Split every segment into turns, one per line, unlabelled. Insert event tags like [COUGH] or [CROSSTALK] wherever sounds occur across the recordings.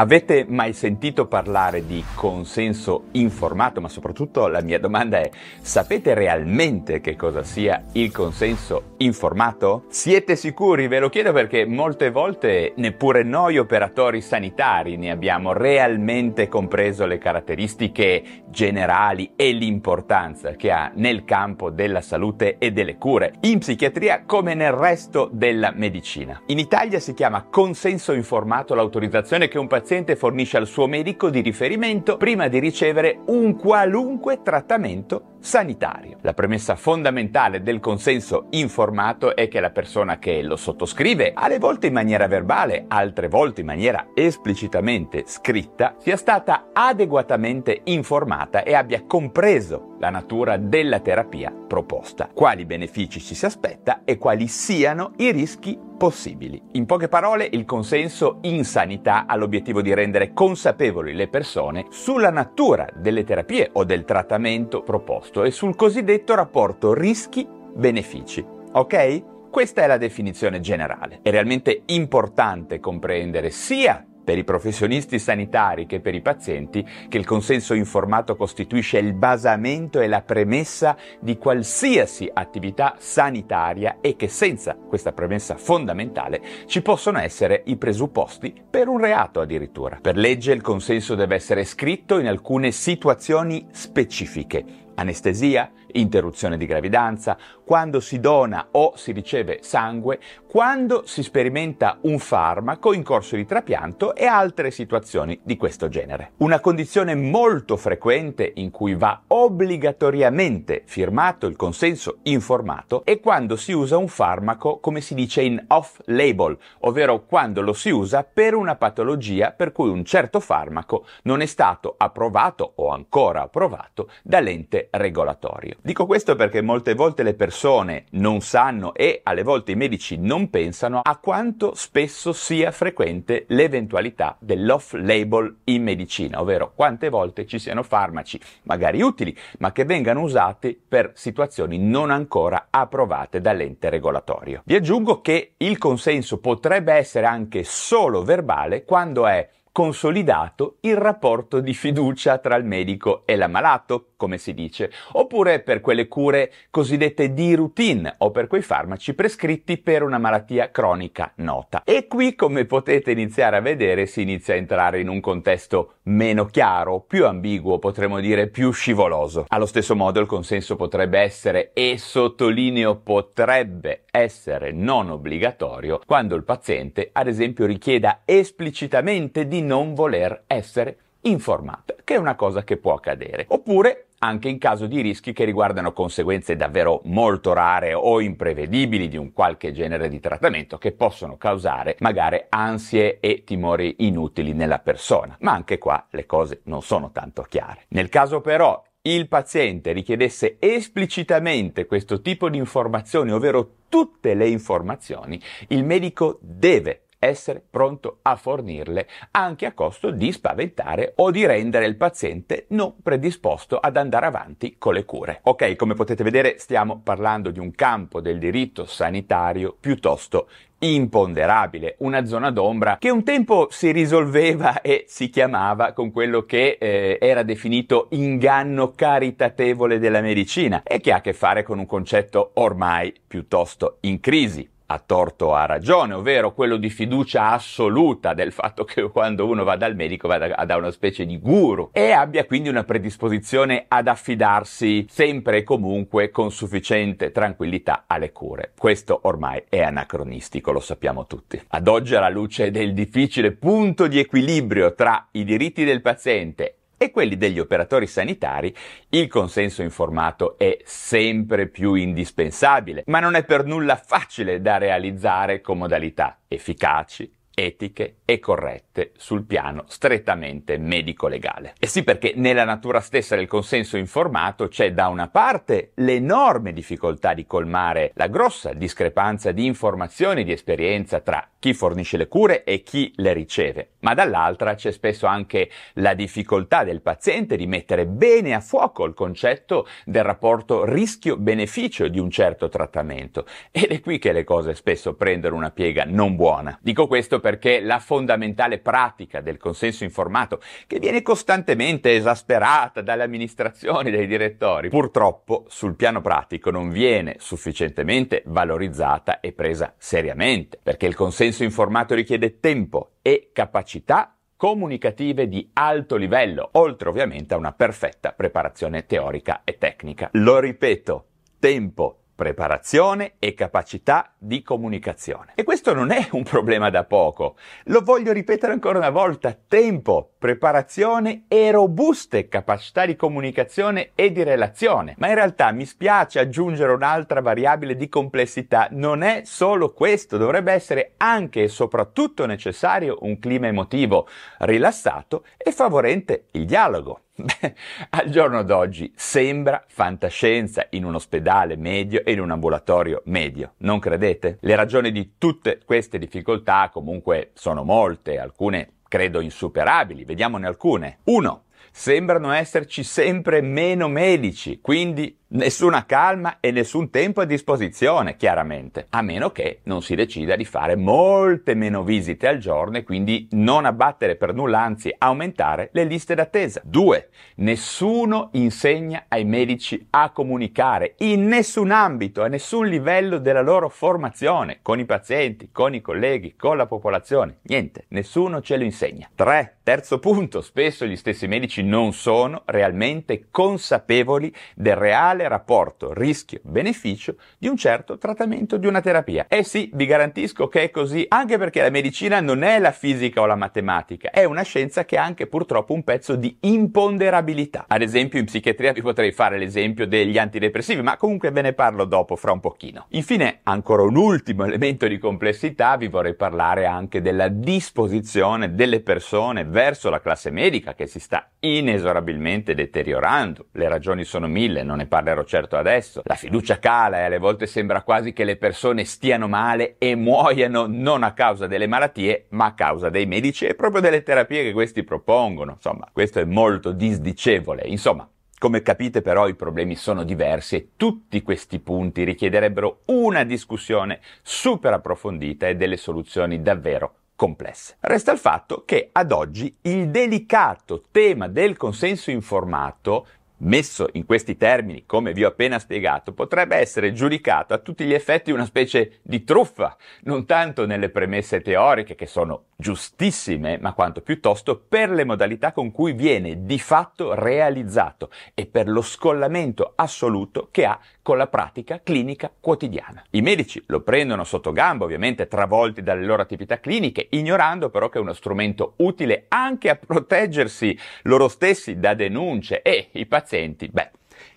Avete mai sentito parlare di consenso informato? Ma soprattutto la mia domanda è, sapete realmente che cosa sia il consenso informato? Siete sicuri? Ve lo chiedo perché molte volte neppure noi operatori sanitari ne abbiamo realmente compreso le caratteristiche generali e l'importanza che ha nel campo della salute e delle cure, in psichiatria come nel resto della medicina. In Italia si chiama consenso informato l'autorizzazione che un paziente paziente fornisce al suo medico di riferimento prima di ricevere un qualunque trattamento sanitario. La premessa fondamentale del consenso informato è che la persona che lo sottoscrive, alle volte in maniera verbale, altre volte in maniera esplicitamente scritta, sia stata adeguatamente informata e abbia compreso la natura della terapia proposta, quali benefici ci si aspetta e quali siano i rischi possibili. In poche parole, il consenso in sanità ha l'obiettivo di rendere consapevoli le persone sulla natura delle terapie o del trattamento proposto e sul cosiddetto rapporto rischi-benefici. Ok? Questa è la definizione generale. È realmente importante comprendere sia per i professionisti sanitari che per i pazienti che il consenso informato costituisce il basamento e la premessa di qualsiasi attività sanitaria e che senza questa premessa fondamentale ci possono essere i presupposti per un reato addirittura. Per legge il consenso deve essere scritto in alcune situazioni specifiche anestesia, interruzione di gravidanza, quando si dona o si riceve sangue, quando si sperimenta un farmaco in corso di trapianto e altre situazioni di questo genere. Una condizione molto frequente in cui va obbligatoriamente firmato il consenso informato è quando si usa un farmaco come si dice in off-label, ovvero quando lo si usa per una patologia per cui un certo farmaco non è stato approvato o ancora approvato dall'ente regolatorio. Dico questo perché molte volte le persone non sanno e alle volte i medici non pensano a quanto spesso sia frequente l'eventualità dell'off-label in medicina, ovvero quante volte ci siano farmaci magari utili, ma che vengano usati per situazioni non ancora approvate dall'ente regolatorio. Vi aggiungo che il consenso potrebbe essere anche solo verbale quando è consolidato il rapporto di fiducia tra il medico e l'ammalato, come si dice, oppure per quelle cure cosiddette di routine o per quei farmaci prescritti per una malattia cronica nota. E qui, come potete iniziare a vedere, si inizia a entrare in un contesto meno chiaro, più ambiguo, potremmo dire più scivoloso. Allo stesso modo il consenso potrebbe essere, e sottolineo potrebbe essere non obbligatorio, quando il paziente, ad esempio, richieda esplicitamente di non voler essere informato, che è una cosa che può accadere. Oppure anche in caso di rischi che riguardano conseguenze davvero molto rare o imprevedibili di un qualche genere di trattamento che possono causare magari ansie e timori inutili nella persona. Ma anche qua le cose non sono tanto chiare. Nel caso però il paziente richiedesse esplicitamente questo tipo di informazioni, ovvero tutte le informazioni, il medico deve essere pronto a fornirle, anche a costo di spaventare o di rendere il paziente non predisposto ad andare avanti con le cure. Ok, come potete vedere stiamo parlando di un campo del diritto sanitario piuttosto imponderabile, una zona d'ombra che un tempo si risolveva [LAUGHS] e si chiamava con quello che eh, era definito inganno caritatevole della medicina e che ha a che fare con un concetto ormai piuttosto in crisi a torto o a ragione, ovvero quello di fiducia assoluta del fatto che quando uno va dal medico vada da una specie di guru e abbia quindi una predisposizione ad affidarsi sempre e comunque con sufficiente tranquillità alle cure. Questo ormai è anacronistico, lo sappiamo tutti. Ad oggi alla luce del difficile punto di equilibrio tra i diritti del paziente e quelli degli operatori sanitari, il consenso informato è sempre più indispensabile, ma non è per nulla facile da realizzare con modalità efficaci, etiche e corrette sul piano strettamente medico-legale. E sì perché nella natura stessa del consenso informato c'è da una parte l'enorme difficoltà di colmare la grossa discrepanza di informazioni e di esperienza tra chi fornisce le cure e chi le riceve, ma dall'altra c'è spesso anche la difficoltà del paziente di mettere bene a fuoco il concetto del rapporto rischio-beneficio di un certo trattamento ed è qui che le cose spesso prendono una piega non buona. Dico questo perché la fondamentale pratica del consenso informato, che viene costantemente esasperata dalle amministrazioni, dai direttori, purtroppo sul piano pratico non viene sufficientemente valorizzata e presa seriamente, perché il consenso informato richiede tempo e capacità comunicative di alto livello, oltre ovviamente a una perfetta preparazione teorica e tecnica. Lo ripeto, tempo preparazione e capacità di comunicazione. E questo non è un problema da poco. Lo voglio ripetere ancora una volta. Tempo, preparazione e robuste capacità di comunicazione e di relazione. Ma in realtà mi spiace aggiungere un'altra variabile di complessità. Non è solo questo, dovrebbe essere anche e soprattutto necessario un clima emotivo rilassato e favorente il dialogo. Beh, al giorno d'oggi sembra fantascienza in un ospedale medio e in un ambulatorio medio, non credete? Le ragioni di tutte queste difficoltà comunque sono molte, alcune credo insuperabili, vediamone alcune. 1. Sembrano esserci sempre meno medici, quindi Nessuna calma e nessun tempo a disposizione, chiaramente, a meno che non si decida di fare molte meno visite al giorno e quindi non abbattere per nulla, anzi aumentare le liste d'attesa. 2. Nessuno insegna ai medici a comunicare in nessun ambito, a nessun livello della loro formazione, con i pazienti, con i colleghi, con la popolazione. Niente, nessuno ce lo insegna. 3. Terzo punto, spesso gli stessi medici non sono realmente consapevoli del reale rapporto rischio-beneficio di un certo trattamento, di una terapia. Eh sì, vi garantisco che è così, anche perché la medicina non è la fisica o la matematica, è una scienza che ha anche purtroppo un pezzo di imponderabilità. Ad esempio in psichiatria vi potrei fare l'esempio degli antidepressivi, ma comunque ve ne parlo dopo, fra un pochino. Infine, ancora un ultimo elemento di complessità, vi vorrei parlare anche della disposizione delle persone verso la classe medica che si sta inesorabilmente deteriorando. Le ragioni sono mille, non ne parlerò certo adesso. La fiducia cala e alle volte sembra quasi che le persone stiano male e muoiano non a causa delle malattie, ma a causa dei medici e proprio delle terapie che questi propongono. Insomma, questo è molto disdicevole. Insomma, come capite però i problemi sono diversi e tutti questi punti richiederebbero una discussione super approfondita e delle soluzioni davvero complesse. Resta il fatto che ad oggi il delicato tema del consenso informato messo in questi termini, come vi ho appena spiegato, potrebbe essere giudicato a tutti gli effetti una specie di truffa, non tanto nelle premesse teoriche che sono giustissime, ma quanto piuttosto per le modalità con cui viene di fatto realizzato e per lo scollamento assoluto che ha con la pratica clinica quotidiana. I medici lo prendono sotto gamba, ovviamente travolti dalle loro attività cliniche, ignorando però che è uno strumento utile anche a proteggersi loro stessi da denunce e i pazienti, beh,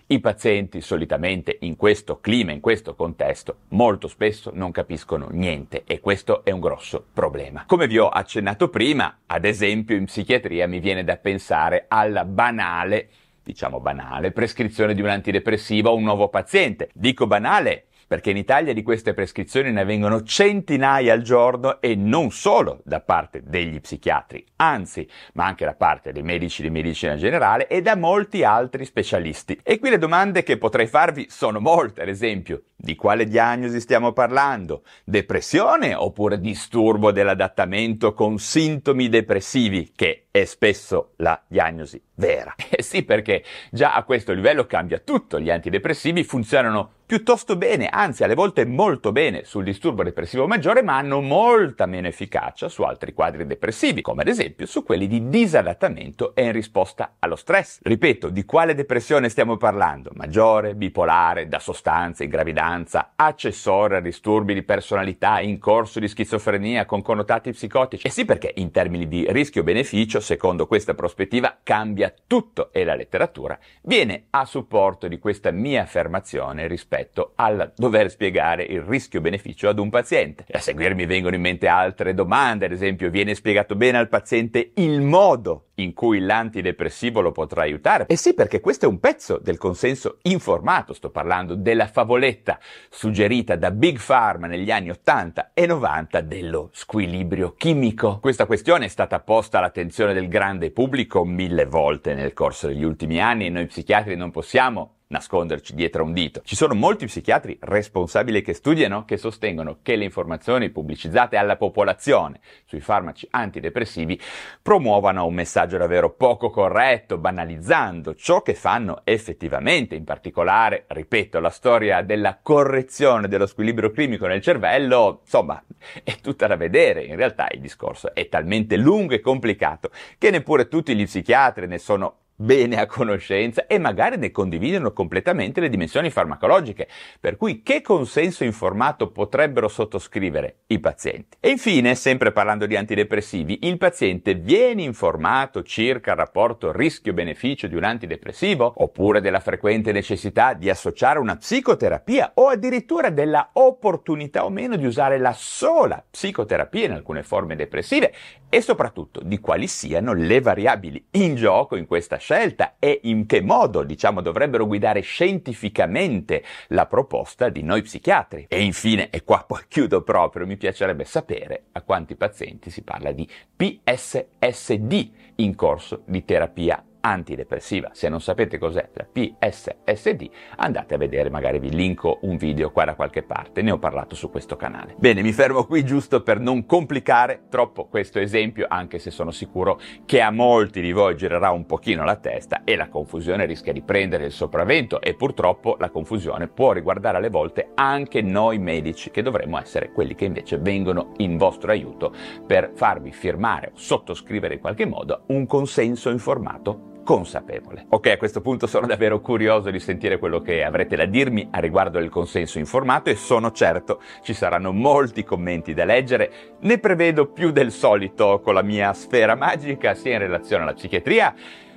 i pazienti solitamente in questo clima, in questo contesto, molto spesso non capiscono niente e questo è un grosso problema. Come vi ho accennato prima, ad esempio in psichiatria mi viene da pensare alla banale diciamo banale, prescrizione di un antidepressivo a un nuovo paziente. Dico banale perché in Italia di queste prescrizioni ne vengono centinaia al giorno e non solo da parte degli psichiatri, anzi, ma anche da parte dei medici di medicina generale e da molti altri specialisti. E qui le domande che potrei farvi sono molte, ad esempio, di quale diagnosi stiamo parlando? Depressione oppure disturbo dell'adattamento con sintomi depressivi, che è spesso la diagnosi vera? [LAUGHS] Eh sì, perché già a questo livello cambia tutto. Gli antidepressivi funzionano piuttosto bene, anzi alle volte molto bene sul disturbo depressivo maggiore, ma hanno molta meno efficacia su altri quadri depressivi, come ad esempio su quelli di disadattamento e in risposta allo stress. Ripeto, di quale depressione stiamo parlando? Maggiore, bipolare, da sostanze, in gravidanza, accessoria a disturbi di personalità, in corso di schizofrenia con connotati psicotici? E sì, perché in termini di rischio-beneficio, secondo questa prospettiva, cambia tutto e la letteratura viene a supporto di questa mia affermazione rispetto al dover spiegare il rischio-beneficio ad un paziente. E a seguire mi vengono in mente altre domande, ad esempio viene spiegato bene al paziente il modo in cui l'antidepressivo lo potrà aiutare? E sì, perché questo è un pezzo del consenso informato, sto parlando della favoletta suggerita da Big Pharma negli anni 80 e 90 dello squilibrio chimico. Questa questione è stata posta all'attenzione del grande pubblico mille volte nel corso degli ultimi anni e noi psichiatri non possiamo nasconderci dietro un dito. Ci sono molti psichiatri responsabili che studiano che sostengono che le informazioni pubblicizzate alla popolazione sui farmaci antidepressivi promuovano un messaggio davvero poco corretto, banalizzando ciò che fanno effettivamente, in particolare, ripeto, la storia della correzione dello squilibrio chimico nel cervello, insomma, è tutta da vedere. In realtà il discorso è talmente lungo e complicato che neppure tutti gli psichiatri ne sono bene a conoscenza e magari ne condividono completamente le dimensioni farmacologiche, per cui che consenso informato potrebbero sottoscrivere i pazienti. E infine, sempre parlando di antidepressivi, il paziente viene informato circa il rapporto rischio-beneficio di un antidepressivo, oppure della frequente necessità di associare una psicoterapia? O addirittura della opportunità o meno di usare la sola psicoterapia in alcune forme depressive? E soprattutto di quali siano le variabili in gioco in questa scelta e in che modo, diciamo, dovrebbero guidare scientificamente la proposta di noi psichiatri. E infine, e qua poi chiudo proprio, mi piacerebbe sapere a quanti pazienti si parla di PSSD in corso di terapia antidepressiva. Se non sapete cos'è la PSSD, andate a vedere, magari vi linko un video qua da qualche parte, ne ho parlato su questo canale. Bene, mi fermo qui giusto per non complicare troppo questo esempio, anche se sono sicuro che a molti di voi girerà un pochino la testa e la confusione rischia di prendere il sopravvento e purtroppo la confusione può riguardare alle volte anche noi medici, che dovremmo essere quelli che invece vengono in vostro aiuto per farvi firmare o sottoscrivere in qualche modo un consenso informato consapevole. Ok, a questo punto sono davvero curioso di sentire quello che avrete da dirmi a riguardo del consenso informato e sono certo ci saranno molti commenti da leggere. Ne prevedo più del solito con la mia sfera magica sia in relazione alla psichiatria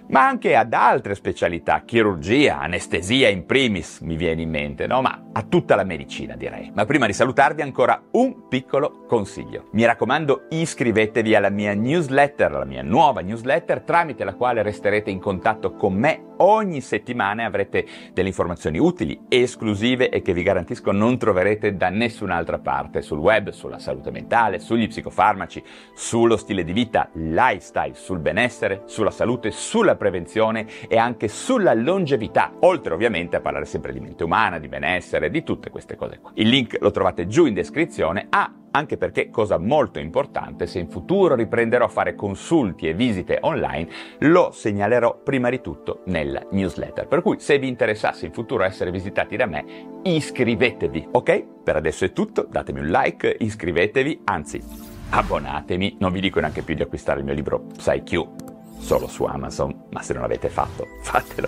ma anche ad altre specialità, chirurgia, anestesia in primis mi viene in mente, no? Ma a tutta la medicina direi. Ma prima di salutarvi ancora un piccolo consiglio. Mi raccomando iscrivetevi alla mia newsletter, alla mia nuova newsletter tramite la quale resterete in contatto con me ogni settimana e avrete delle informazioni utili, esclusive e che vi garantisco non troverete da nessun'altra parte sul web, sulla salute mentale, sugli psicofarmaci, sullo stile di vita, lifestyle, sul benessere, sulla salute, sulla prevenzione e anche sulla longevità, oltre ovviamente a parlare sempre di mente umana, di benessere, di tutte queste cose qua. Il link lo trovate giù in descrizione. Ah, anche perché, cosa molto importante, se in futuro riprenderò a fare consulti e visite online, lo segnalerò prima di tutto nella newsletter. Per cui se vi interessasse in futuro essere visitati da me, iscrivetevi, ok? Per adesso è tutto, datemi un like, iscrivetevi, anzi, abbonatemi, non vi dico neanche più di acquistare il mio libro PsyQ solo su Amazon, ma se non l'avete fatto, [LAUGHS] fatelo.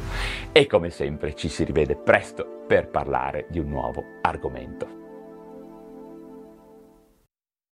E come sempre ci si rivede presto per parlare di un nuovo argomento.